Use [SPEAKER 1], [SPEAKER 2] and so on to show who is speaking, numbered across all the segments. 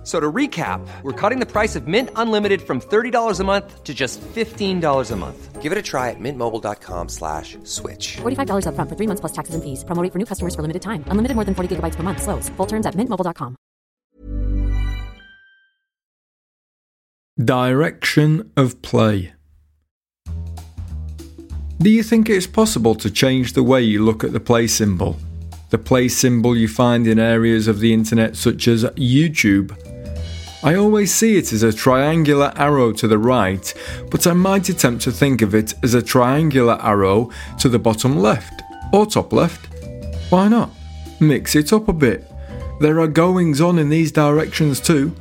[SPEAKER 1] F- So to recap, we're cutting the price of Mint Unlimited from $30 a month to just $15 a month.
[SPEAKER 2] Give it a try at mintmobile.com slash switch.
[SPEAKER 3] $45 upfront for three months plus taxes and fees. Promo rate for new customers for limited time. Unlimited more than 40 gigabytes per month. Slows. Full terms at mintmobile.com.
[SPEAKER 4] Direction of play. Do you think it's possible to change the way you look at the play symbol? The play symbol you find in areas of the internet such as YouTube. I always see it as a triangular arrow to the right, but I might attempt to think of it as a triangular arrow to the bottom left or top left. Why not? Mix it up a bit. There are goings on in these directions too.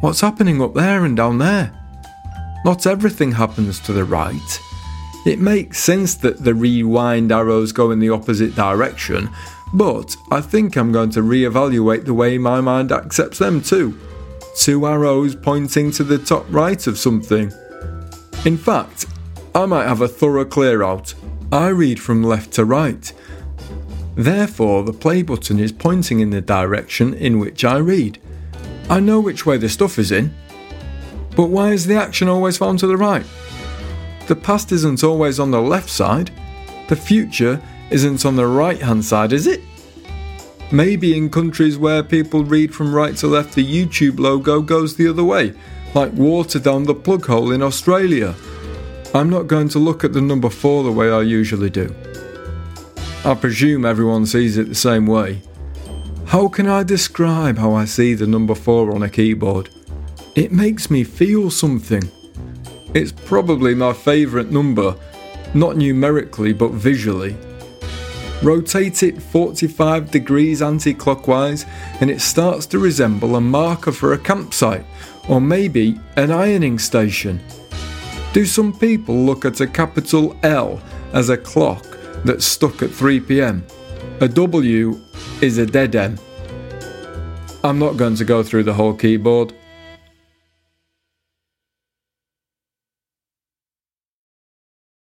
[SPEAKER 4] What's happening up there and down there? Not everything happens to the right. It makes sense that the rewind arrows go in the opposite direction, but I think I'm going to re-evaluate the way my mind accepts them too. Two arrows pointing to the top right of something. In fact, I might have a thorough clear out. I read from left to right. Therefore, the play button is pointing in the direction in which I read. I know which way the stuff is in. But why is the action always found to the right? The past isn't always on the left side. The future isn't on the right hand side, is it? Maybe in countries where people read from right to left, the YouTube logo goes the other way, like water down the plug hole in Australia. I'm not going to look at the number 4 the way I usually do. I presume everyone sees it the same way. How can I describe how I see the number 4 on a keyboard? It makes me feel something. It's probably my favourite number, not numerically but visually. Rotate it 45 degrees anti clockwise, and it starts to resemble a marker for a campsite or maybe an ironing station. Do some people look at a capital L as a clock that's stuck at 3 pm? A W is a dead end. I'm not going to go through the whole keyboard.